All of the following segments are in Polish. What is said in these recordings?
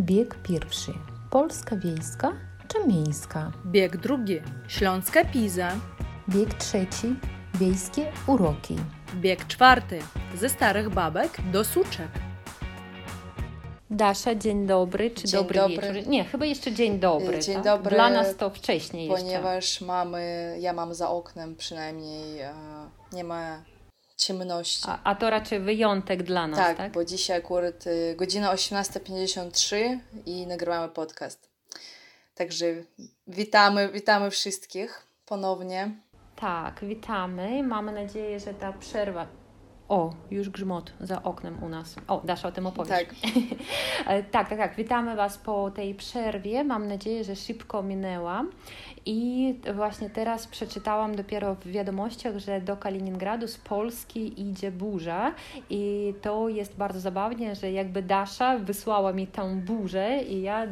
Bieg pierwszy. Polska wiejska czy miejska? Bieg drugi. Śląska Piza. Bieg trzeci. Wiejskie uroki. Bieg czwarty. Ze starych babek do suczek. Dasza, dzień dobry, czy Dzień dobry, dobry. wieczór? Nie, chyba jeszcze dzień dobry. Dzień tak? dobry, Dla nas to wcześniej jeszcze. Ponieważ mamy, ja mam za oknem przynajmniej, e, nie ma ciemności. A, a to raczej wyjątek dla nas, tak? tak, bo dzisiaj akurat y, godzina 18.53 i nagrywamy podcast. Także witamy, witamy wszystkich ponownie. Tak, witamy. Mamy nadzieję, że ta przerwa. O, już grzmot za oknem u nas. O, Dasza o tym opowiesz. Tak. E, tak, tak, tak. Witamy Was po tej przerwie. Mam nadzieję, że szybko minęła. I właśnie teraz przeczytałam dopiero w wiadomościach, że do Kaliningradu z Polski idzie burza. I to jest bardzo zabawnie, że jakby Dasza wysłała mi tę burzę i ja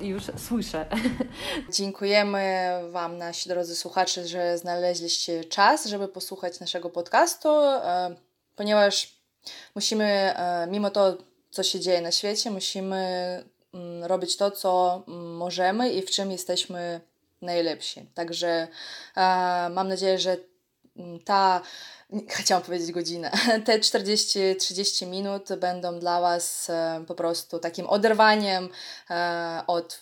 już słyszę. Dziękujemy Wam, nasi drodzy słuchacze, że znaleźliście czas, żeby posłuchać naszego podcastu, e, ponieważ musimy, e, mimo to, co się dzieje na świecie, musimy mm, robić to, co mm, możemy i w czym jesteśmy najlepsi. Także e, mam nadzieję, że mm, ta, chciałam powiedzieć godzinę, te 40-30 minut będą dla Was e, po prostu takim oderwaniem od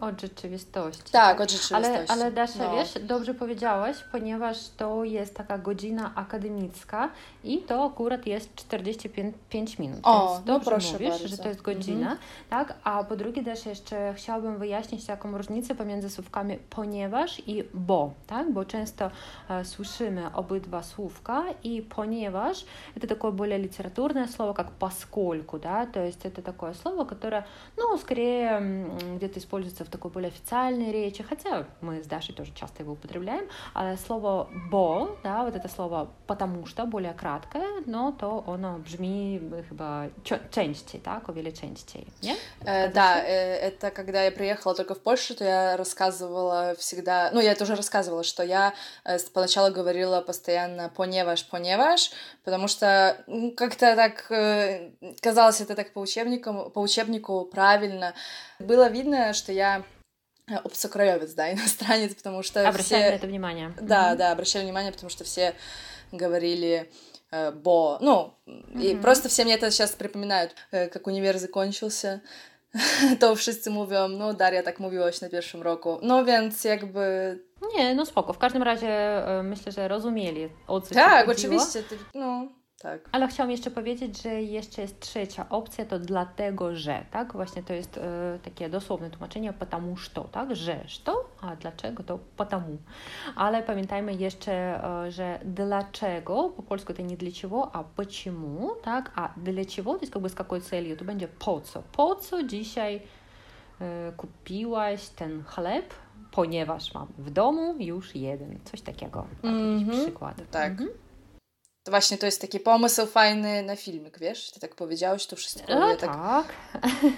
Od rzeczywistości. tak, od rzeczywistości. Ale, ale Dasza, No. wiesz, dobrze powiedziałaś, ponieważ to jest taka godzina akademicka i to akurat jest 45 minut. O, więc no dobrze proszę mówisz, bardzo. że to jest godzina, tak? A po drugie też jeszcze chciałabym wyjaśnić taką różnicę pomiędzy słówkami ponieważ i bo, tak? Bo często e, słyszymy obydwa słówka i ponieważ это такое более литературное слово, как поскольку, да, то есть это такое слово, которое, ну, скорее м, где-то используется в такой более официальной речи, хотя мы с Дашей тоже часто его употребляем, а слово «бо», да, вот это слово «потому что», более краткое, но то оно бrzmi chyba częściej, tak, o wiele częściej, nie? Э, да, э, это когда я приехала только в Польшу, то я рассказывала всегда, ну, я тоже рассказывала, что я э, поначалу говорила постоянно «поневаш, поневаш», потому что м, как-то так э, казалось это так по учебнику, по учебнику правильно. Было видно, что я э, обсокраевец, да, иностранец, потому что Обращаем все... на это внимание. Да, да, обращали внимание, потому что все говорили э, бо. Ну, i просто все мне это сейчас припоминают, э, как универ закончился. To wszyscy mówią, no Daria, tak mówiłaś na pierwszym roku. No więc jakby... Nie, no spoko. W każdym razie myślę, że rozumieli o co Tak, oczywiście. Ty, no, tak. Ale chciałam jeszcze powiedzieć, że jeszcze jest trzecia opcja, to dlatego, że, tak? Właśnie to jest e, takie dosłowne tłumaczenie потому что, tak? Że, что, a dlaczego to потому. Ale pamiętajmy jeszcze, e, że dlaczego, po polsku to nie dla czego, a почему, tak? A dla czego, to jest jakby z jaką celью, to będzie po co. Po co dzisiaj e, kupiłaś ten chleb? Ponieważ mam w domu już jeden. Coś takiego. Tak, jakiś Mhm. przykład. Tak. Mhm. To właśnie to jest taki pomysł fajny na filmik, wiesz? Ty tak powiedziałeś, to wszystko. No ja tak... tak.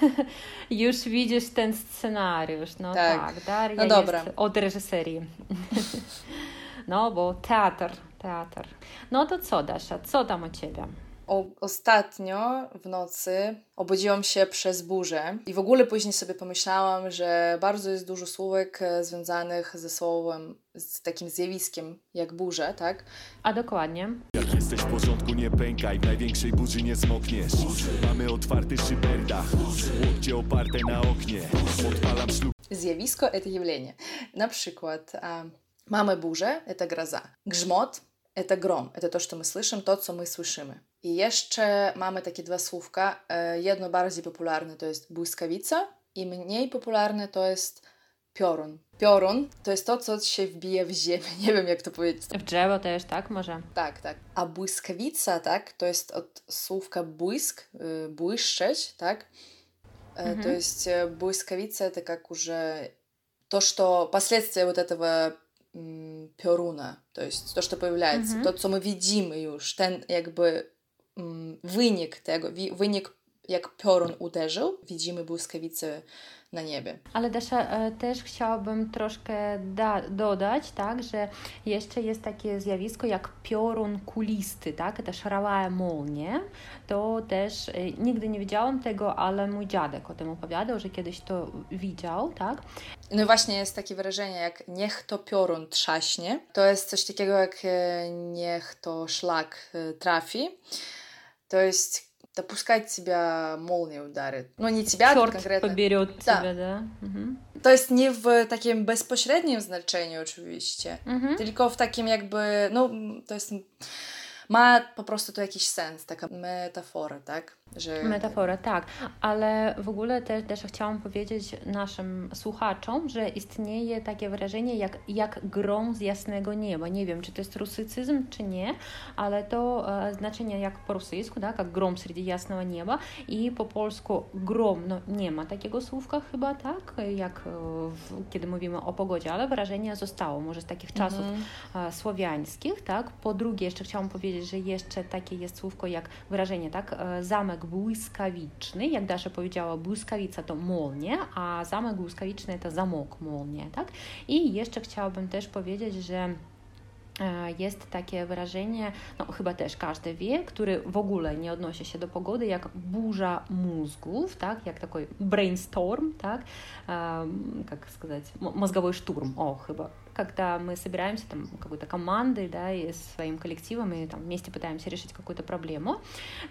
Już widzisz ten scenariusz. No tak, Tak. Daria No dobra. jest od reżyserii. no bo teatr, teatr. No to co, Dasza, co tam u Ciebie? O, ostatnio w nocy obudziłam się przez burzę i w ogóle później sobie pomyślałam, że bardzo jest dużo słówek e, związanych ze słowem, z takim zjawiskiem jak burze, tak? A dokładnie? Jak jesteś w porządku, nie pękaj, w największej burzy nie zmokniesz. Mamy otwarty szyberdach, łokcie oparte na oknie. Odpalam szluk Zjawisko – это явление. Na przykład a, mamy burzę – это гроза. Grzmot – это grom. Это to, co my słyszymy, to, co my słyszymy. I jeszcze mamy takie dwa słówka. E, Jedno bardziej popularne to jest błyskawica i mniej popularne to jest piorun. Piorun to jest to, co się wbije w ziemię. Nie wiem, jak to powiedzieć. W drzewo też, tak? Może? Tak, tak. A błyskawica, tak, to jest od słówka błysk, y, błyszczeć, tak? Э, То есть э, błyskawica это как уже то, что последствия вот этого м, pioruna, to jest to, co pojawiается, to, co my widzimy już, ten jakby м, wynik tego, wi- wynik jak piorun uderzył, widzimy błyskawice na niebie. Ale e, też chciałabym troszkę da, dodać, tak, że jeszcze jest takie zjawisko jak piorun kulisty, tak, te szarałe molnie, to też e, nigdy nie widziałam tego, ale mój dziadek o tym opowiadał, że kiedyś to widział, tak. No właśnie jest takie wyrażenie jak niech to piorun trzaśnie, to jest coś takiego jak e, niech to szlak trafi, to jest допускать тебя молния ударит. Ну, не тебя, Черт конкретно. поберет да. тебя, да. Угу. To jest nie w takim bezpośrednim znaczeniu oczywiście, mhm. tylko w takim jakby, no to jest, ma po prostu to jakiś sens, taka metafora, tak? Że... Metafora, tak, ale w ogóle też, też chciałam powiedzieć naszym słuchaczom, że istnieje takie wyrażenie jak, jak grom z jasnego nieba. Nie wiem, czy to jest rusycyzm, czy nie, ale to e, znaczenie jak po rosyjsku, tak, jak grom wśród jasnego nieba i po polsku grom, no nie ma takiego słówka chyba, tak, jak e, w, kiedy mówimy o pogodzie, ale wyrażenie zostało, może z takich czasów mm. słowiańskich, tak. Po drugie, jeszcze chciałam powiedzieć, że jeszcze takie jest słówko jak wyrażenie, tak, e, zamek błyskawiczny, jak Dasza powiedziała, błyskawica to molnie, a zamek błyskawiczny to zamok molnie, tak? I jeszcze chciałabym też powiedzieć, że e, jest takie wyrażenie, no chyba też każdy wie, który w ogóle nie odnosi się do pogody, jak burza mózgów, tak, jak taki brainstorm, tak, um, jak сказать, mózgowy szturm, o chyba когда мы собираемся там какой-то командой, да, и своим коллективом, и там вместе пытаемся решить какую-то проблему.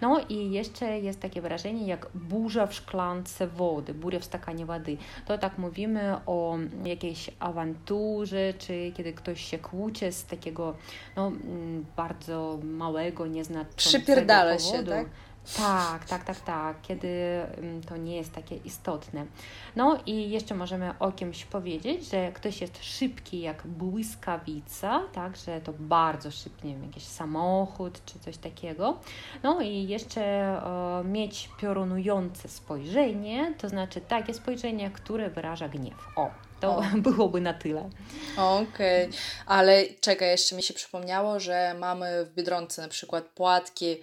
No i jeszcze jest takie wyrażenie jak burza w szklance wody, burza w stакanie wody. To tak mówimy o jakiejś awanturze, czy kiedy ktoś się kłóci z takiego no, bardzo małego, nieznaczącego Przypierdala powodu. się, tak? Tak, tak, tak, tak, kiedy mm, to nie jest takie istotne. No i jeszcze możemy o kimś powiedzieć, że ktoś jest szybki jak błyskawica, tak, że to bardzo szybki, nie wiem, jakiś samochód czy coś takiego. No i jeszcze e, mieć piorunujące spojrzenie, to znaczy takie spojrzenie, które wyraża gniew. O, to o. byłoby na tyle. Okej, okay. ale czekaj, jeszcze mi się przypomniało, że mamy w Biedronce na przykład płatki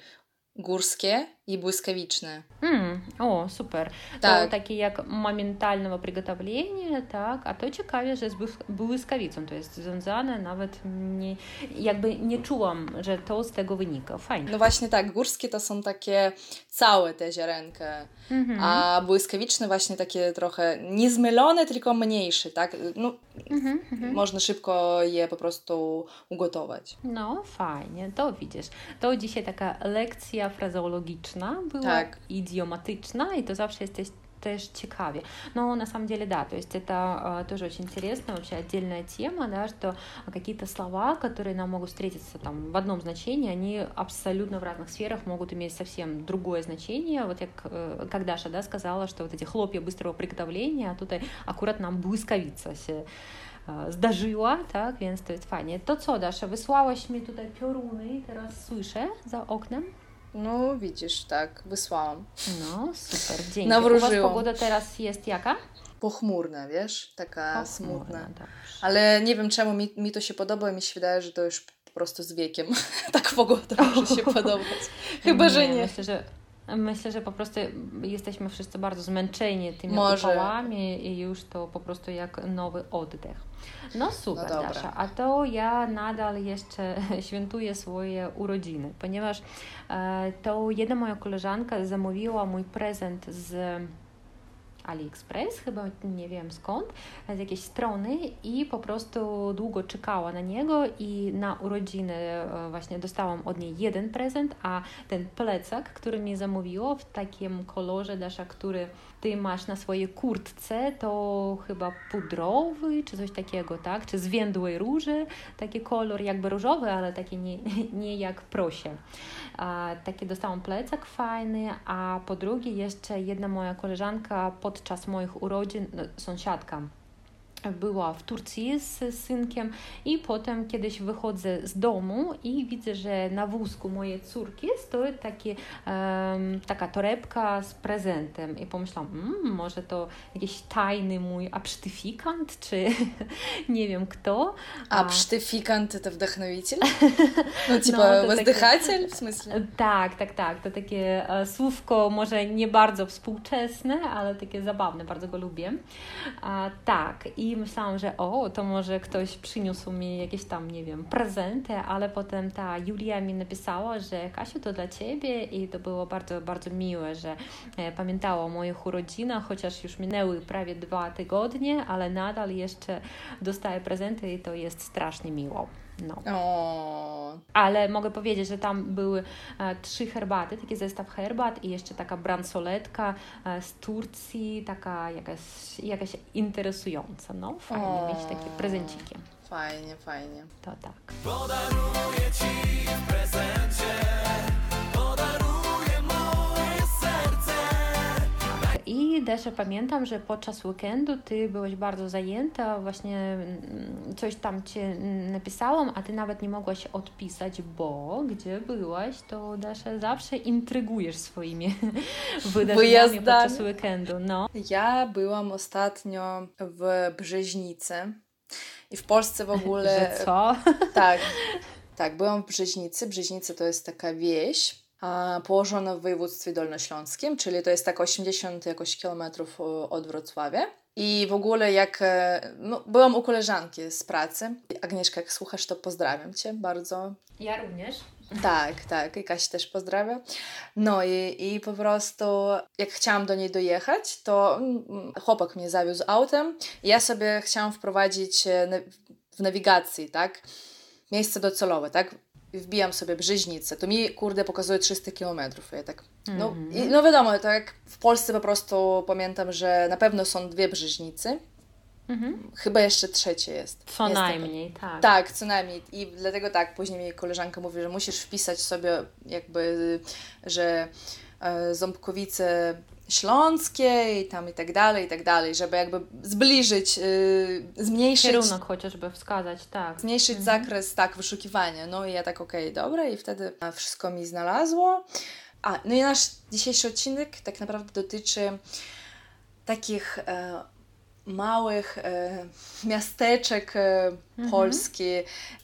górskie i błyskawiczne. Mm, o, super. Tak. To takie jak momentalnego przygotowania, tak, a to ciekawe, że z błyskawicą to jest związane, nawet nie, jakby nie czułam, że to z tego wynika. Fajnie. No właśnie tak, górskie to są takie całe te ziarenka, mm -hmm. a błyskawiczne właśnie takie trochę niezmylone, tylko mniejsze, tak? No, mm -hmm. można szybko je po prostu ugotować. No, fajnie, to widzisz. To dzisiaj taka lekcja frazeologiczna była так. идиоматична, и то завжди есть też ciekawie. Но на самом деле, да, то есть это тоже очень интересная вообще отдельная тема, да, что какие-то слова, которые нам могут встретиться там в одном значении, они абсолютно в разных сферах могут иметь совсем другое значение. Вот я, как Даша, да, сказала, что вот эти хлопья быстрого приготовления, а тут аккурат нам się zdarzyła, tak, więc to jest fajnie. To co, Dasza, wysłałaś mi tutaj pioruny, teraz słyszę za oknem. No widzisz, tak, wysłałam. No, super, dzięki. Nawróżyłam. U Was pogoda teraz jest jaka? Pochmurna, wiesz, taka Pochmurna, smutna. Dobrze. Ale nie wiem czemu mi, mi to się podoba i mi się wydaje, że to już po prostu z wiekiem tak pogoda może się podobać. Chyba, nie, że nie. Myślę, że Myślę, że po prostu jesteśmy wszyscy bardzo zmęczeni tymi Może. upałami i już to po prostu jak nowy oddech. No super, no Dasza. A to ja nadal jeszcze świętuję swoje urodziny, ponieważ e, to jedna moja koleżanka zamówiła mój prezent z AliExpress, chyba nie wiem skąd, z jakiejś strony i po prostu długo czekała na niego i na urodziny e, właśnie dostałam od niej jeden prezent, a ten plecak, który mi zamówiło w takim kolorze, Dasza, który ty masz na swojej kurtce, to chyba pudrowy, czy coś takiego, tak? Czy zwiędłej róży, taki kolor jakby różowy, ale taki nie, nie jak prosie. A, taki dostałam plecak fajny, a po drugie jeszcze jedna moja koleżanka podczas moich urodzin, no, sąsiadka, była w Turcji z synkiem i potem kiedyś wychodzę z domu i widzę, że na wózku mojej córki stoi taki, um, taka torebka z prezentem i pomyślałam, mmm, może to jakiś tajny mój absztyfikant, czy nie wiem kto. Absztyfikant to wdохновитель? No, typa no, wzdychатель takie, w smyśle? Tak, tak, tak. To takie e, słówko może nie bardzo współczesne, ale takie zabawne, bardzo go lubię. A, tak, i myślałam, że o, to może ktoś przyniósł mi jakieś tam, nie wiem, prezenty, ale potem ta Julia mi napisała, że Kasiu, to dla Ciebie i to było bardzo, bardzo miłe, że e, pamiętała o moich urodzinach, chociaż już minęły prawie dwa tygodnie, ale nadal jeszcze dostaję prezenty i to jest strasznie miło. No. O. Ale mogę powiedzieć, że tam były e, trzy herbaty, taki zestaw herbat i jeszcze taka bransoletka e, z Turcji, taka jakaś, jakaś interesująca. No, fajnie o. mieć takie prezenciki. Fajnie, fajnie. To tak. Podaruję Ci w prezencie Desza, pamiętam, że podczas weekendu Ty byłeś bardzo zajęta, właśnie mm, coś tam Cię napisałam, a Ty nawet nie mogłaś odpisać, bo gdzie byłaś, to Desza zawsze intrygujesz swoimi wydarzeniami Wyjazdami. podczas weekendu. No. Ja byłam ostatnio w Brzeźnicy i w Polsce w ogóle... Że co? Tak, tak, byłam w Brzeźnicy. Brzeźnicy to jest taka wieś, położona w województwie dolnośląskim, czyli to jest tak 80 jakoś kilometrów od Wrocławia. I w ogóle jak e, no, byłam u koleżanki z pracy. Agnieszka, jak słuchasz, to pozdrawiam Cię bardzo. Ja również. Tak, tak, i Kasia też pozdrawia. No i, i po prostu jak chciałam do niej dojechać, to mm, chłopak mnie zawiózł autem i ja sobie chciałam wprowadzić e, w nawigacji, tak, miejsce docelowe, tak, wbijam sobie Brzyźnicę, to mi, kurde, pokazuje 300 kilometrów. Ja tak, no, mm -hmm. i, no wiadomo, to jak w Polsce po prostu pamiętam, że na pewno są dwie Brzyźnicy, mm -hmm. chyba jeszcze trzecie jest. Co jest najmniej, tak. Tak, co najmniej. I dlatego tak, później mi koleżanka mówi, że musisz wpisać sobie jakby, że e, Ząbkowice śląskie i tam i tak dalej, i tak dalej, żeby jakby zbliżyć, yy, zmniejszyć... Kierunek chociażby wskazać, tak. Zmniejszyć mhm. zakres, tak, wyszukiwania. No i ja tak, okej, okay, dobra i wtedy wszystko mi znalazło. A, no i nasz dzisiejszy odcinek tak naprawdę dotyczy takich e, małych e, miasteczek e, mhm. Polski.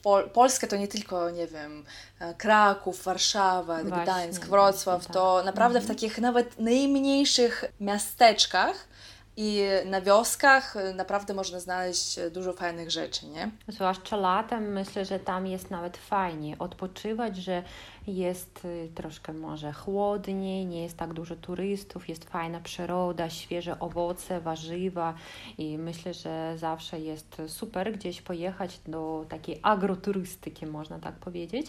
Pol Polska to nie tylko, nie wiem, e, Kraków, Warszawa, właśnie, Gdańsk, Wrocław, właśnie, to tak. naprawdę mhm. w takich nawet najmniejszych miasteczkach i na wioskach naprawdę można znaleźć dużo fajnych rzeczy, nie? Zwłaszcza latem myślę, że tam jest nawet fajnie odpoczywać, że jest y, troszkę może chłodniej, nie jest tak dużo turystów, jest fajna przyroda, świeże owoce, warzywa i myślę, że zawsze jest super gdzieś pojechać do takiej agroturystyki, można tak powiedzieć.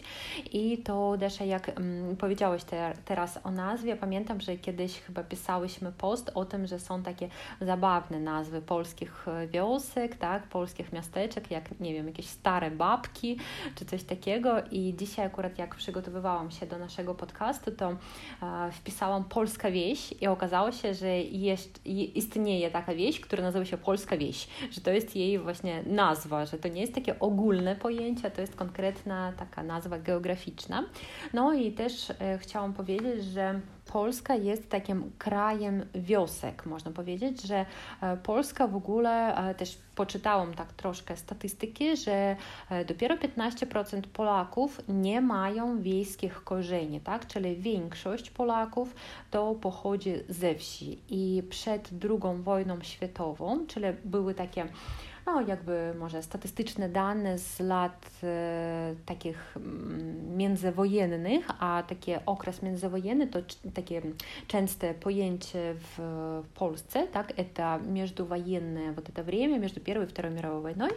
I to też jak mm, powiedziałeś te, teraz o nazwie, pamiętam, że kiedyś chyba pisałyśmy post o tym, że są takie zabawne nazwy polskich wiosek, tak, polskich miasteczek, jak nie wiem, jakieś stare babki czy coś takiego i dzisiaj akurat jak przygotowywałam przygotowałam się do naszego podcastu, to e, wpisałam Polska Wieś i okazało się, że jest, istnieje taka wieś, która nazywa się Polska Wieś, że to jest jej właśnie nazwa, że to nie jest takie ogólne pojęcie, to jest konkretna taka nazwa geograficzna. No i też e, chciałam powiedzieć, że Polska jest takim krajem wiosek, można powiedzieć, że e, Polska w ogóle, e, też poczytałam tak troszkę statystyki, że e, dopiero 15% Polaków nie mają wiejskich korzeni, tak? czyli większość Polaków to pochodzi ze wsi i przed II wojną światową, czyli były takie no jakby może statystyczne dane z lat e, takich mm, międzywojennych, a taki okres międzywojenny to takie częste pojęcie w Polsce, tak, это междувоенное вот это время между Первой и Второй мировой войной,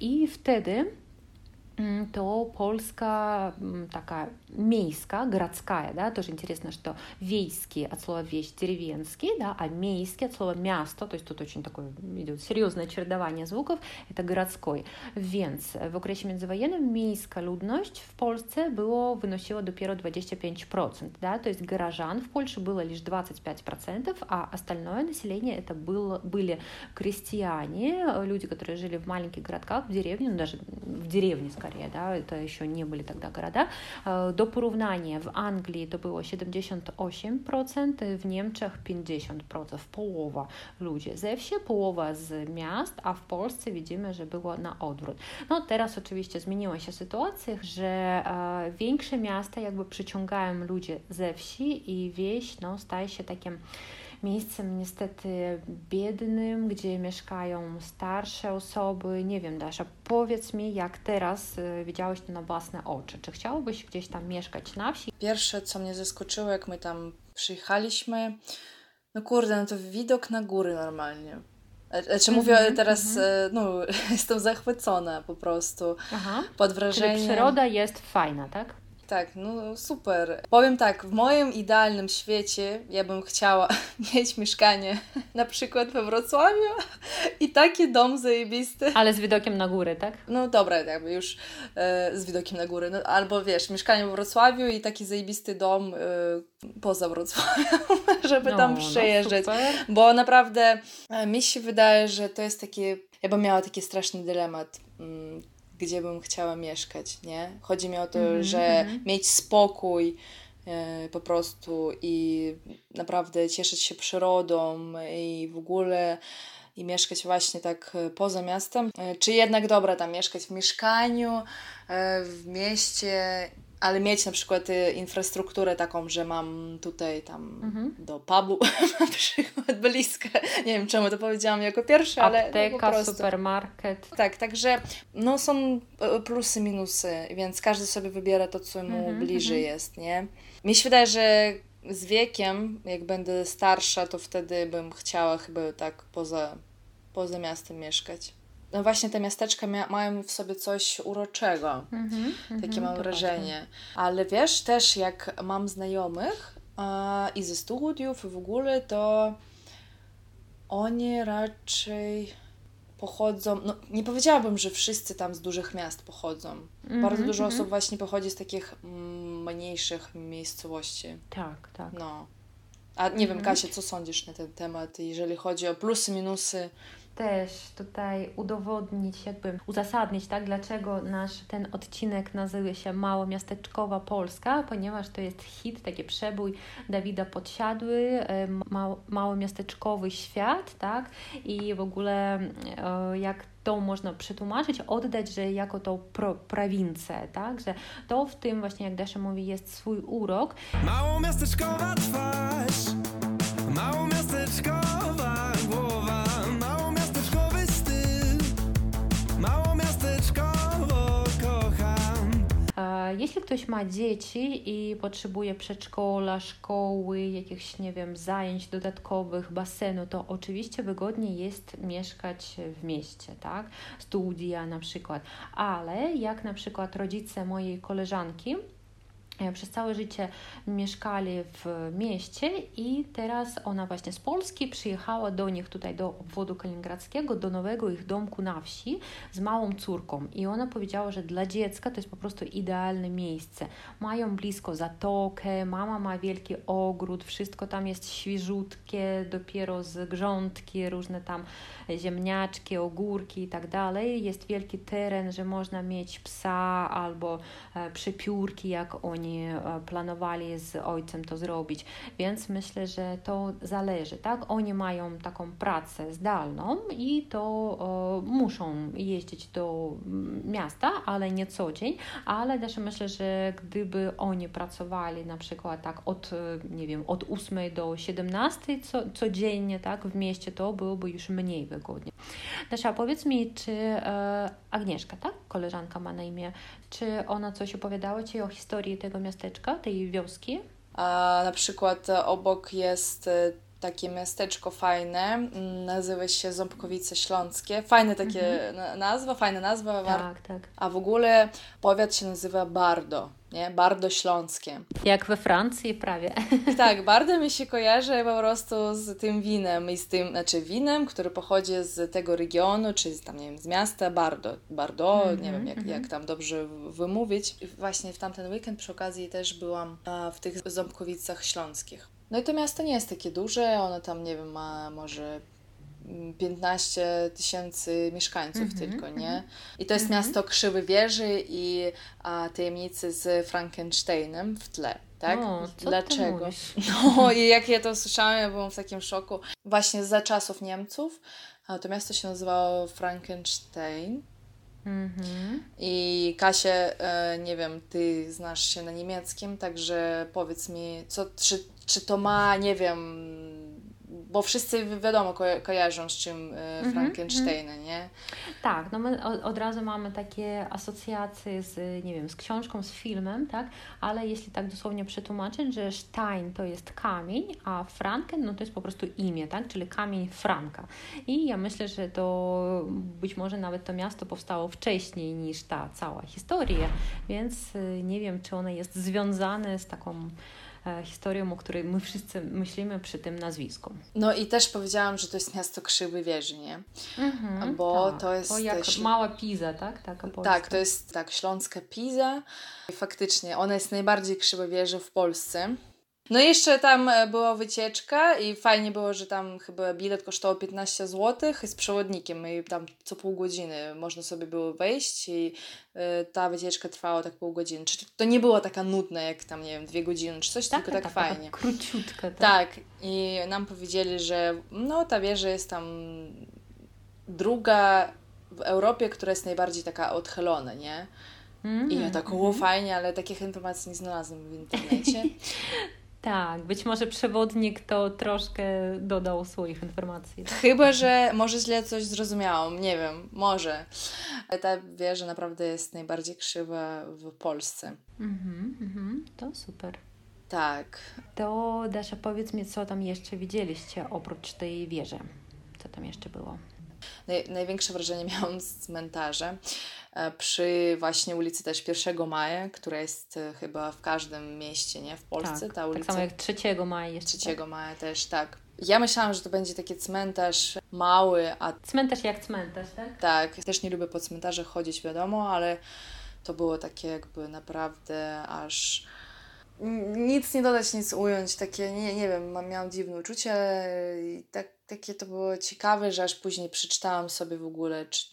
и wtedy то Polska taka miejska, городская, да, тоже интересно, что вейский от слова вещь деревенский, да, а miejский от слова miasto, то есть тут очень такое идет серьезное чередование звуков, это городской. Więc w okresie międzywojennym miejska ludność w Polsce było, wynosiła dopiero 25%, да, то есть горожан в Польше было лишь 25%, а остальное население это было, были крестьяне, люди, которые жили в маленьких городках, в деревне, ну даже в деревне скорее, да, это еще не были тогда города, до porównania w Anglii to było 78%, w Niemczech 50%, połowa ludzi ze wsi, połowa z miast, a w Polsce widzimy, że było na odwrót. No teraz oczywiście zmieniła się sytuacja, że e, większe miasta jakby przyciągają ludzi ze wsi i wieś no, staje się takim miejscem niestety biednym, gdzie mieszkają starsze osoby. Nie wiem, Dasza, powiedz mi, jak teraz y, widziałeś to na własne oczy. Czy chciałbyś gdzieś tam mieszkać na wsi? Pierwsze, co mnie zaskoczyło, jak my tam przyjechaliśmy, no kurde, no to widok na góry normalnie. Znaczy mówię mm -hmm, teraz, mm -hmm. no jestem zachwycona po prostu. Aha. Pod wrażeniem. Czyli przyroda jest fajna, tak? Tak, no super. Powiem tak, w moim idealnym świecie ja bym chciała mieć mieszkanie na przykład we Wrocławiu i taki dom zajebisty. Ale z widokiem na górę, tak? No dobra, jakby już e, z widokiem na górę. No, albo wiesz, mieszkanie we Wrocławiu i taki zajebisty dom e, poza Wrocławiem, żeby no, tam no przejeżdżać. No bo naprawdę e, mi się wydaje, że to jest takie, ja bym miała taki straszny dylemat. Gdzie bym chciała mieszkać, nie? Chodzi mi o to, mm -hmm, że -hmm. mieć spokój e, po prostu i naprawdę cieszyć się przyrodą i w ogóle i mieszkać właśnie tak e, poza miastem, e, czy jednak dobra tam mieszkać w mieszkaniu, w mieście ale mieć na przykład y, infrastrukturę taką, że mam tutaj tam mhm. do pubu na przykład blisko. Nie wiem, czemu to powiedziałam jako pierwsze, ale Apteka, po prostu. supermarket. Tak, także no są y, plusy, minusy, więc każdy sobie wybiera to, co mu mhm, bliżej mhm. jest, nie? Mi się wydaje, że z wiekiem, jak będę starsza, to wtedy bym chciała chyba tak poza, poza miastem mieszkać no właśnie te miasteczka mia- mają w sobie coś uroczego. Mm-hmm, Takie mam wrażenie. Ale wiesz, też jak mam znajomych a, i ze studiów i w ogóle, to oni raczej pochodzą, no nie powiedziałabym, że wszyscy tam z dużych miast pochodzą. Mm-hmm, Bardzo dużo mm-hmm. osób właśnie pochodzi z takich mm, mniejszych miejscowości. Tak, tak. No. A nie wiem, Kasia, co sądzisz na ten temat, jeżeli chodzi o plusy, minusy? Też tutaj udowodnić, jakby uzasadnić, tak, dlaczego nasz ten odcinek nazywa się Małomiasteczkowa Polska, ponieważ to jest hit, taki przebój Dawida Podsiadły, małomiasteczkowy świat, tak, i w ogóle jak to można przetłumaczyć, oddać, że jako tą pro, prowincję, tak? Że to w tym właśnie, jak Dasza mówi, jest swój urok. Małomiasteczkowa twarz, małomiasteczkowa głowa. Jeśli ktoś ma dzieci i potrzebuje przedszkola, szkoły, jakichś, nie wiem, zajęć dodatkowych, basenu, to oczywiście wygodniej jest mieszkać w mieście, tak? Studia na przykład. Ale jak na przykład rodzice mojej koleżanki, przez całe życie mieszkali w mieście i teraz ona właśnie z Polski przyjechała do nich tutaj do obwodu kaliningradzkiego, do nowego ich domku na wsi z małą córką i ona powiedziała, że dla dziecka to jest po prostu idealne miejsce. Mają blisko zatokę, mama ma wielki ogród, wszystko tam jest świeżutkie, dopiero z grządki, różne tam ziemniaczki, ogórki i tak dalej. Jest wielki teren, że można mieć psa albo e, przepiórki, jak oni e, planowali z ojcem to zrobić. Więc myślę, że to zależy, tak? Oni mają taką pracę zdalną i to muszą jeździć do miasta, ale nie co dzień, ale też myślę, że gdyby oni pracowali na przykład tak od, nie wiem, od 8 do 17 co, codziennie, tak, w mieście, to byłoby już mniej wygodnie. Dasza, powiedz mi, czy e, Agnieszka, tak? Koleżanka ma na imię, czy ona coś opowiadała Ci o historii tego miasteczka, tej wioski? A na przykład obok jest takie miasteczko fajne, mm, nazywa się Ząbkowice Śląskie. Fajne takie mhm. nazwa, fajna nazwa. Tak, tak. A w ogóle powiat się nazywa Bardo, nie? Bardo Śląskie. Jak we Francji prawie. Tak, Bardo mi się kojarzy po prostu z tym winem i z tym, znaczy winem, który pochodzi z tego regionu, czy z, tam, nie wiem, z miasta Bardo. Bardo, -hmm, nie wiem jak, mm -hmm. jak tam dobrze wymówić. Właśnie w tamten weekend przy okazji też byłam w tych Ząbkowicach Śląskich. No i to miasto nie jest takie duże, ono tam, nie wiem, ma może 15 tysięcy mieszkańców mm -hmm, tylko, nie? Mhm. I to jest mm -hmm. miasto Krzywy Wieży i a, tajemnicy z Frankensteinem w tle. Tak? O, Dlaczego? No i jak ja to słyszałam, ja byłam w takim szoku. Właśnie za czasów Niemców to miasto się nazywało Frankenstein. Mm -hmm. I Kasie, e, nie wiem, ty znasz się na niemieckim, także powiedz mi, co, czy czy to ma, nie wiem, bo wszyscy wiadomo ko kojarzą z czym e, mhm, Frankensteina, mm -hmm. nie? Tak, no my od, od, razu mamy takie asocjacje z, nie wiem, z książką, z filmem, tak? Ale jeśli tak dosłownie przetłumaczyć, że Stein to jest kamień, a Franken no to jest po prostu imię, tak? Czyli kamień Franka. I ja myślę, że to być może nawet to miasto powstało wcześniej niż ta cała historia, więc e, nie wiem, czy ono jest związane z taką historią, o której my wszyscy myślimy przy tym nazwisku. No i też powiedziałam, że to jest miasto Krzywy Wieży, nie? Mhm, Bo tak. to jest... To jak mała Piza, tak? Taka tak, to jest tak, śląska Piza. I faktycznie, ona jest najbardziej Krzywa Wieży w Polsce. No i jeszcze tam e, była wycieczka i fajnie było, że tam chyba bilet kosztował 15 zł z przewodnikiem i tam co pół godziny można sobie było wejść i y, ta wycieczka trwała tak pół godziny. Czy to nie było taka nudna jak tam, nie wiem, dwie godziny czy coś, tak, tylko tak, tak fajnie. Taka króciutka. Tak. tak, i nam powiedzieli, że no ta wieża jest tam druga w Europie, która jest najbardziej taka odchylona, nie? Mm, I ja tak, o fajnie, ale takich informacji nie znalazłam w internecie. Tak, być może przewodnik to troszkę dodał swoich informacji. Tak? Chyba, że może źle coś zrozumiałam, nie wiem, może. Ale ta wieża naprawdę jest najbardziej krzywa w Polsce. Mhm, mhm, to super. Tak. To Dasza, powiedz mi, co tam jeszcze widzieliście oprócz tej wieży? Co tam jeszcze było? Naj, największe wrażenie miałam z cmentarza. E, przy właśnie ulicy też 1 Maja, która jest e, chyba w każdym mieście, nie? W Polsce tak, ta ulica. Tak samo jak 3 Maja jeszcze. 3 tak? Maja też, tak. Ja myślałam, że to będzie taki cmentarz mały, a... Cmentarz jak cmentarz, tak? Tak. Też nie lubię po cmentarzach chodzić, wiadomo, ale to było takie jakby naprawdę aż nic nie dodać, nic ująć, takie, nie, nie wiem, miałam dziwne uczucie i tak, takie to było ciekawe, że aż później przeczytałam sobie w ogóle, czy,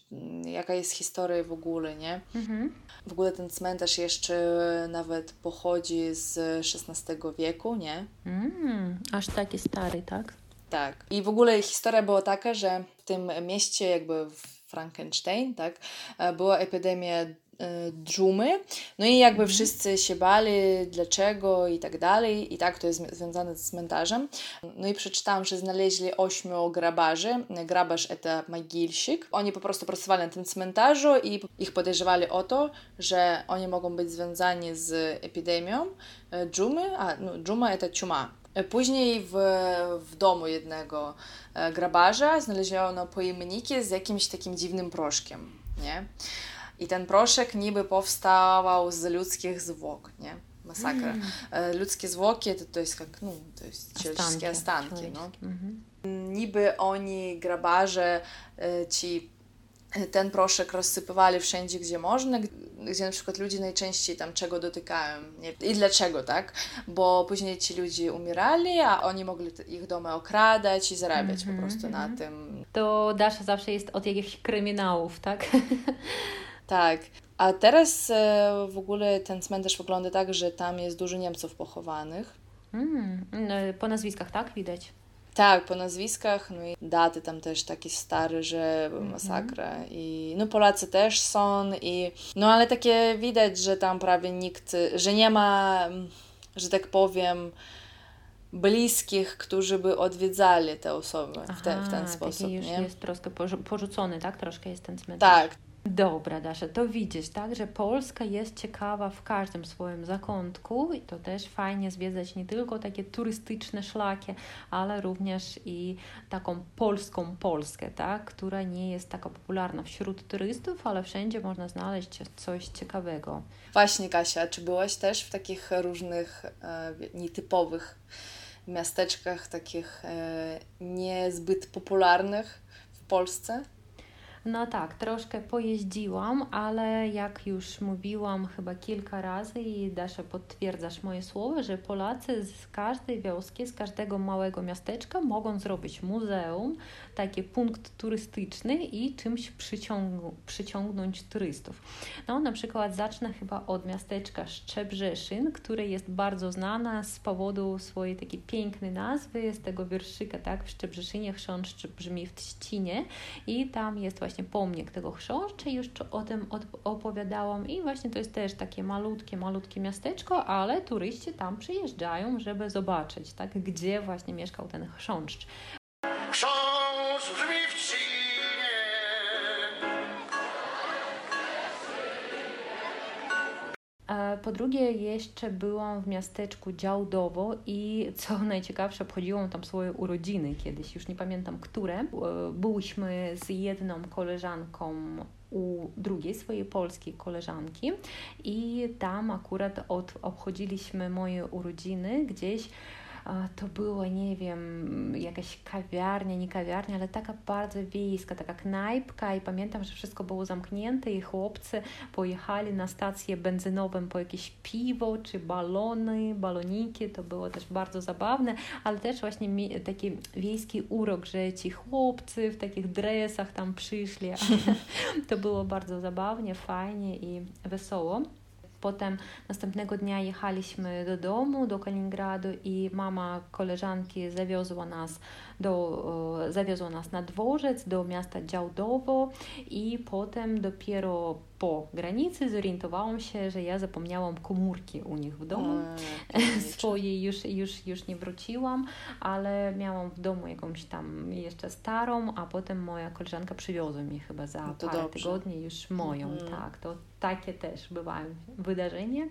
jaka jest historia w ogóle, nie? Mhm. W ogóle ten cmentarz jeszcze nawet pochodzi z XVI wieku, nie? Mm, aż taki stary, tak? Tak. I w ogóle historia była taka, że w tym mieście jakby w Frankenstein, tak, była epidemia E, dżumy. No i jakby mhm. wszyscy się bali, dlaczego i tak dalej. I tak to jest związane z cmentarzem. No i przeczytałam, że znaleźli ośmiu grabarzy. Grabarz to mogilsik. Oni po prostu pracowali na tym cmentarzu i ich podejrzewali o to, że oni mogą być związani z epidemią e, dżumy. A, no, dżuma to ciuma. E, później w, w domu jednego grabarza znaleziono pojemniki z jakimś takim dziwnym proszkiem, nie? I ten proszek niby powstawał z ludzkich zwłok, nie? Masakra. Mm. E, ludzkie zwłoki to, to jest jak, no, to jest ciężkie ostanki, no. Mhm. Niby oni, grabarze, e, ci ten proszek rozsypywali wszędzie, gdzie można, gdzie na przykład ludzie najczęściej tam czego dotykają nie? i dlaczego, tak? Bo później ci ludzie umierali, a oni mogli ich domy okradać i zarabiać mm -hmm, po prostu mm -hmm. na mhm. tym. To Dasza zawsze jest od jakichś kryminałów, tak? Tak. A teraz e, w ogóle ten cmentarz wygląda tak, że tam jest dużo Niemców pochowanych. Mm, po nazwiskach, tak? Widać. Tak, po nazwiskach, no i daty tam też takie stare, że mhm. masakra. Mm -hmm. I no Polacy też są i no ale takie widać, że tam prawie nikt, że nie ma, że tak powiem, bliskich, którzy by odwiedzali te osoby Aha, w, ten, w ten sposób. Już nie? jest troszkę porzucony, tak? Troszkę jest ten cmentarz. Tak, Dobra, Dasza, to widzisz, tak, że Polska jest ciekawa w każdym swoim zakątku i to też fajnie zwiedzać nie tylko takie turystyczne szlaki, ale również i taką polską Polskę, tak, która nie jest taka popularna wśród turystów, ale wszędzie można znaleźć coś ciekawego. Właśnie, Kasia, czy byłaś też w takich różnych e, nietypowych miasteczkach, takich e, niezbyt popularnych w Polsce? No tak, troszkę pojeździłam, ale jak już mówiłam chyba kilka razy i Dasza potwierdzasz moje słowa, że Polacy z każdej wioski, z każdego małego miasteczka mogą zrobić muzeum, taki punkt turystyczny i czymś przyciąg przyciągnąć turystów. No na przykład zacznę chyba od miasteczka Szczebrzeszyn, które jest bardzo znane z powodu swojej takiej pięknej nazwy, z tego wierszyka, tak, w Szczebrzeszynie chrząszcz brzmi w Trzcinie i tam jest właśnie właśnie pomnik tego chrząszcza, już o tym opowiadałam i właśnie to jest też takie malutkie, malutkie miasteczko, ale turyści tam przyjeżdżają, żeby zobaczyć, tak, gdzie właśnie mieszkał ten. Chrząszcz Po drugie, jeszcze byłam w miasteczku Działdowo i co najciekawsze, obchodziłam tam swoje urodziny kiedyś, już nie pamiętam które. E, byłyśmy z jedną koleżanką u drugiej swojej polskiej koleżanki i tam akurat od, obchodziliśmy moje urodziny gdzieś to było, nie wiem, jakaś kawiarnia, nie kawiarnia, ale taka bardzo wiejska, taka knajpka i pamiętam, że wszystko było zamknięte i chłopcy pojechali na stację benzynową po jakieś piwo czy balony, baloniki, to było też bardzo zabawne, ale też właśnie taki wiejski urok, że ci chłopcy w takich dresach tam przyszli, to było bardzo zabawnie, fajnie i wesoło. Potem następnego dnia jechaliśmy do domu, do Kaliningradu i mama koleżanki zawiozła nas, do, zawiozła nas na dworzec do miasta Działdowo i potem dopiero po granicy zorientowałam się, że ja zapomniałam komórki u nich w domu. Swojej już, już, już nie wróciłam, ale miałam w domu jakąś tam jeszcze starą, a potem moja koleżanka przywiozła mi chyba za no parę dobrze. tygodni już moją. Mhm. Tak, to takie też bywają wydarzenia.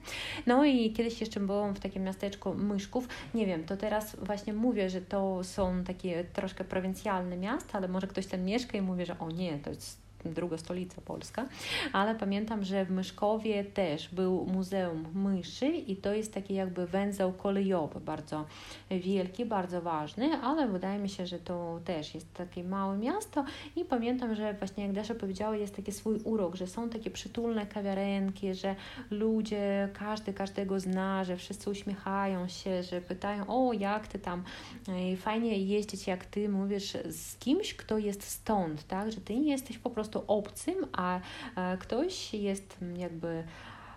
No i kiedyś jeszcze byłam w takim miasteczku Myszków. Nie wiem, to teraz właśnie mówię, że to są takie troszkę prowincjalne miasta, ale może ktoś tam mieszka i mówi, że o nie, to jest druga stolica Polska, ale pamiętam, że w Myszkowie też był Muzeum Myszy i to jest taki jakby węzeł kolejowy, bardzo wielki, bardzo ważny, ale wydaje mi się, że to też jest takie małe miasto i pamiętam, że właśnie jak Dasza powiedziała, jest taki swój urok, że są takie przytulne kawiarenki, że ludzie, każdy każdego zna, że wszyscy uśmiechają się, że pytają, o jak ty tam, I fajnie jeździć jak ty, mówisz z kimś, kto jest stąd, tak, że ty nie jesteś po prostu prostu obcym, a e, ktoś jest jakby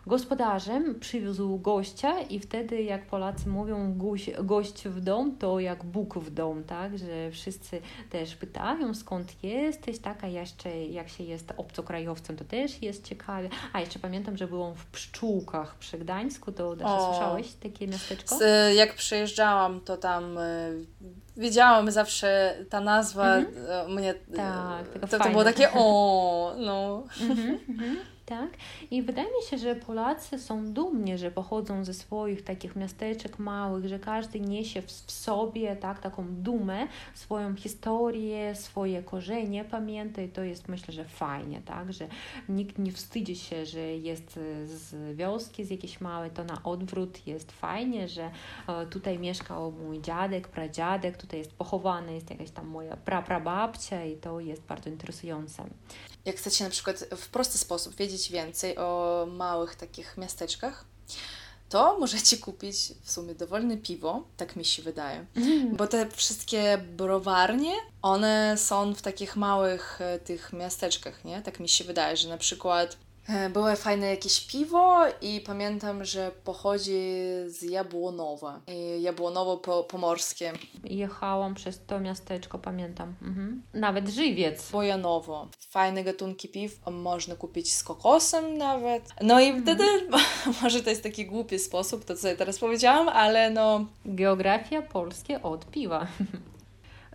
gospodarzem przywiózł gościa i wtedy, jak Polacy mówią gość, gość w dom, to jak Bóg w dom, tak, że wszyscy też pytają skąd jesteś, tak, a jeszcze jak się jest obcokrajowcem, to też jest ciekawe. A jeszcze pamiętam, że byłam w Pszczółkach przy Gdańsku, to też słyszałeś takie miasteczko? Z, jak przyjeżdżałam, to tam y, wiedziałam zawsze ta nazwa mhm. mnie tak, to, to było takie o no mhm, mhm tak? I wydaje mi się, że Polacy są dumni, że pochodzą ze swoich takich miasteczek małych, że każdy niesie w, w sobie tak, taką dumę, swoją historię, swoje korzenie pamięta i to jest myślę, że fajnie, tak? Że nikt nie wstydzi się, że jest z wioski, z jakiejś małej, to na odwrót jest fajnie, że e, tutaj mieszkał mój dziadek, pradziadek, tutaj jest pochowany, jest jakaś tam moja praprababcia i to jest bardzo interesujące jak chcecie na przykład w prosty sposób wiedzieć więcej o małych takich miasteczkach, to możecie kupić w sumie dowolne piwo, tak mi się wydaje. Mm. Bo te wszystkie browarnie, one są w takich małych e, tych miasteczkach, nie? Tak mi się wydaje, że na przykład było fajne jakieś piwo i pamiętam, że pochodzi z Jabłonowa. Jabłonowo-Pomorskie. Jechałam przez to miasteczko, pamiętam. Mhm. Nawet żywiec. Bojanowo. Fajne gatunki piw. Można kupić z kokosem nawet. No i mhm. wtedy, może to jest taki głupi sposób, to co ja teraz powiedziałam, ale no... Geografia polskie od piwa.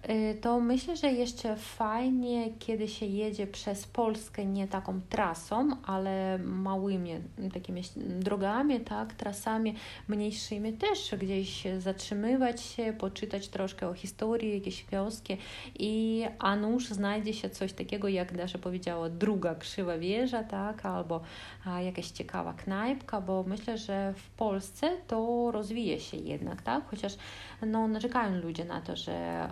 Y, to myślę, że jeszcze fajnie, kiedy się jedzie przez Polskę nie taką trasą, ale małymi takimi drogami, tak, trasami mniejszymi też gdzieś zatrzymywać się, poczytać troszkę o historii jakiejś wioski i a nuż znajdzie się coś takiego, jak Dasza powiedziała, druga krzywa wieża, tak, albo jakaś ciekawa knajpka, bo myślę, że w Polsce to rozwija się jednak, tak, chociaż no, narzekają ludzie na to, że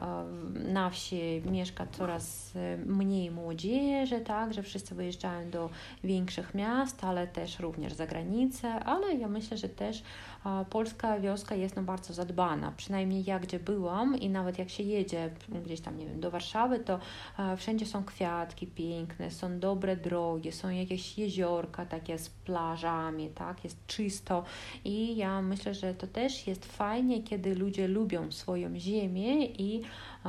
na wsi mieszka coraz e, mniej młodzieży, tak, że wszyscy wyjeżdżają do większych miast, ale też również za granicę, ale ja myślę, że też polska wioska jest no bardzo zadbana. Przynajmniej ja gdzie byłam i nawet jak się jedzie gdzieś tam, nie wiem, do Warszawy, to wszędzie są kwiatki piękne, są dobre drogi, są jakieś jeziorka takie z plażami, tak, jest czysto i ja myślę, że to też jest fajnie, kiedy ludzie lubią swoją ziemię i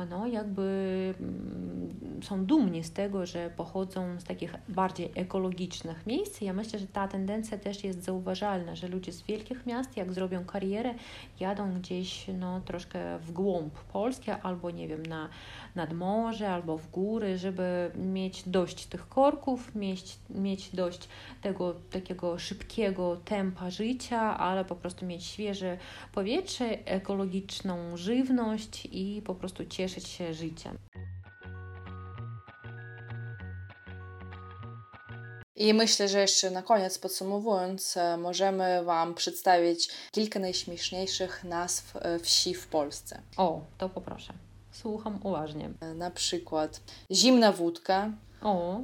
no, jakby mm, są dumni z tego, że pochodzą z takich bardziej ekologicznych miejsc. Ja myślę, że ta tendencja też jest zauważalna, że ludzie z wielkich miast, jak zrobią karierę, jadą gdzieś no, troszkę w głąb Polski albo nie wiem, na, nad morze albo w góry, żeby mieć dość tych korków, mieć, mieć dość tego takiego szybkiego tempa życia, ale po prostu mieć świeże powietrze, ekologiczną żywność i po prostu cieszyć się życiem. I myślę, że jeszcze na koniec podsumowując, możemy Wam przedstawić kilka najśmieszniejszych nazw e, wsi w Polsce. O, to poproszę. Słucham uważnie. E, na przykład zimna wódka. O.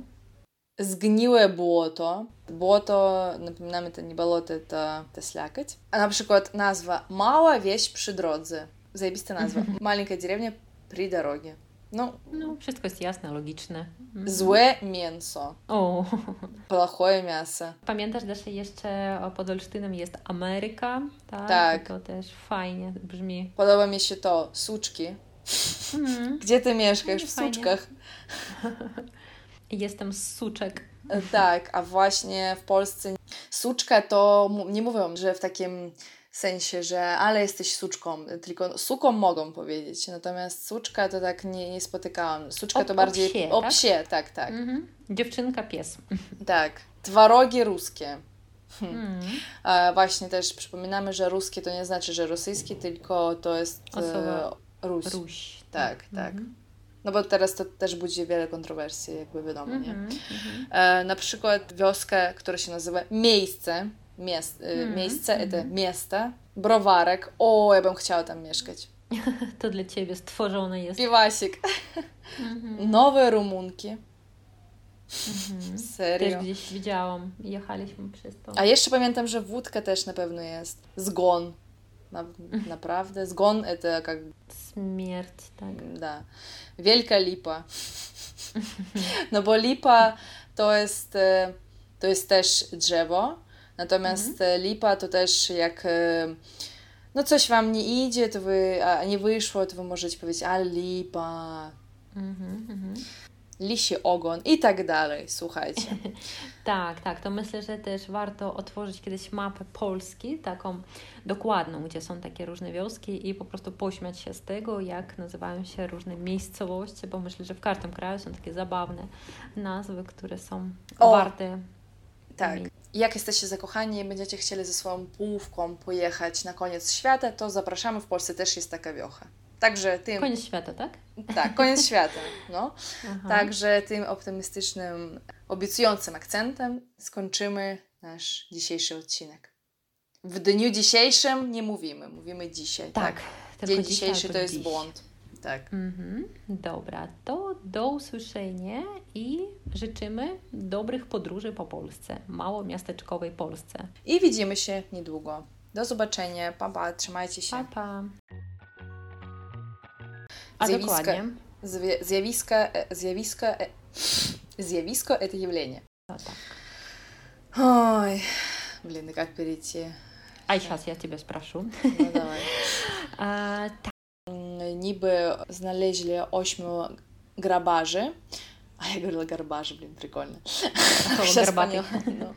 Zgniłe błoto. Błoto, напоминаем, to nie болото, to, to слякоть. A na przykład nazwa Mała wieś przy drodze. Zajebista nazwa. Маленькая деревня при дороге. No, no, wszystko jest jasne, logiczne. Mhm. Złe mięso. O. Plachoje mięso. Pamiętasz że jeszcze pod Olsztynem jest Ameryka? Tak. tak. To też fajnie brzmi. Podoba mi się to. Suczki. Mm. Gdzie ty mieszkasz? W fajnie. Suczkach. Jestem z Suczek. E, tak, a właśnie w Polsce suczka to nie mówią, że w takim sensie, że ale jesteś suczką, tylko suką mogą powiedzieć, natomiast suczka to tak nie, nie spotykałam. Suczka to bardziej psie, o psie, tak, tak. tak. Mhm. Dziewczynka, pies. Tak. Twarogi ruskie. Hmm. Mm. właśnie też przypominamy, że ruskie to nie znaczy, że rosyjski, tylko to jest e, Osoba Ruś. Ruś. Tak, tak. tak. Mm -hmm. No bo teraz to też budzi wiele kontrowersji, jakby wiadomo, nie? Mm -hmm. e, na przykład wioskę, która się nazywa Miejsce, mm -hmm. Miejsce, mm -hmm. miasta, Browarek. O, ja bym chciała tam mieszkać. to dla Ciebie stworzone jest. Piwasik. Mhm. Nowe Rumunki. Mhm. Serio. Też gdzieś widziałam. Jechaliśmy przez to. A jeszcze pamiętam, że wódka też na pewno jest. Zgon. Na, naprawdę. Zgon это как... Смерть, tak. Da. Wielka lipa. No bo lipa to jest, e, to jest też drzewo, natomiast mhm. lipa to też jak e, no coś wam nie idzie, to wy, a nie wyszło, to wy możecie powiedzieć, a lipa. Mhm, mhm lisi ogon i tak dalej, słuchajcie. tak, tak, to myślę, że też warto otworzyć kiedyś mapę Polski, taką dokładną, gdzie są takie różne wioski i po prostu pośmiać się z tego, jak nazywają się różne miejscowości, bo myślę, że w każdym kraju są takie zabawne nazwy, które są o, warte. Tak. Jak jesteście zakochani i będziecie chcieli ze swoją półką pojechać na koniec świata, to zapraszamy. W Polsce też jest taka wiocha. Także tym... Koniec świata, tak? Tak, koniec świata. No. Także tym optymistycznym, obiecującym akcentem skończymy nasz dzisiejszy odcinek. W dniu dzisiejszym nie mówimy, mówimy dzisiaj. Tak. tak. Dzień dzisiejszy to jest dziś. błąd. Tak. Mhm. Dobra, to do usłyszenia i życzymy dobrych podróży po Polsce, mało miasteczkowej Polsce. I widzimy się niedługo. Do zobaczenia. Pa, pa. Trzymajcie się. Pa, pa. A zjawiska, dokładnie? Zjawiska, zjawiska, zjawisko – это явление. А, так. Ой, блин, и как перейти? А сейчас я тебя спрошу. Ну, давай. А, так. Ніби знaleźli ośmiu grabarzy, a ja говорила гарбажи, блин, прикольно. Сейчас поняла. Ну,